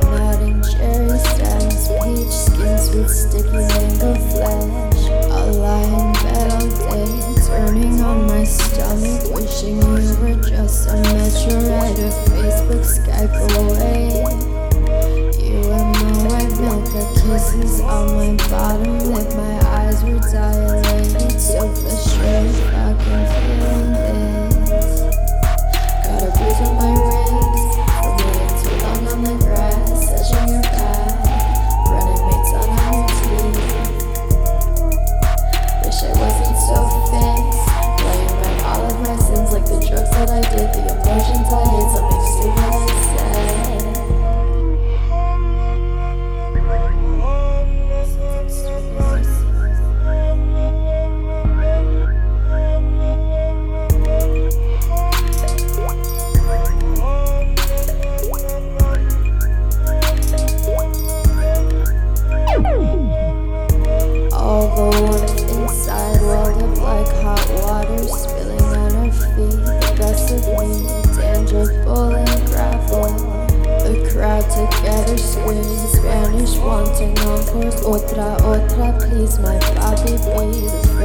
Cutting modern cherry stems, peach skins with sticky mango flesh. I lie in bed all day, turning on my stomach, wishing you were just a measure at Facebook Skype away. You and my white milk, kisses on my bottom lip, my eyes were dilated, so. Just want to know who's otra, otra, please, my baby, please.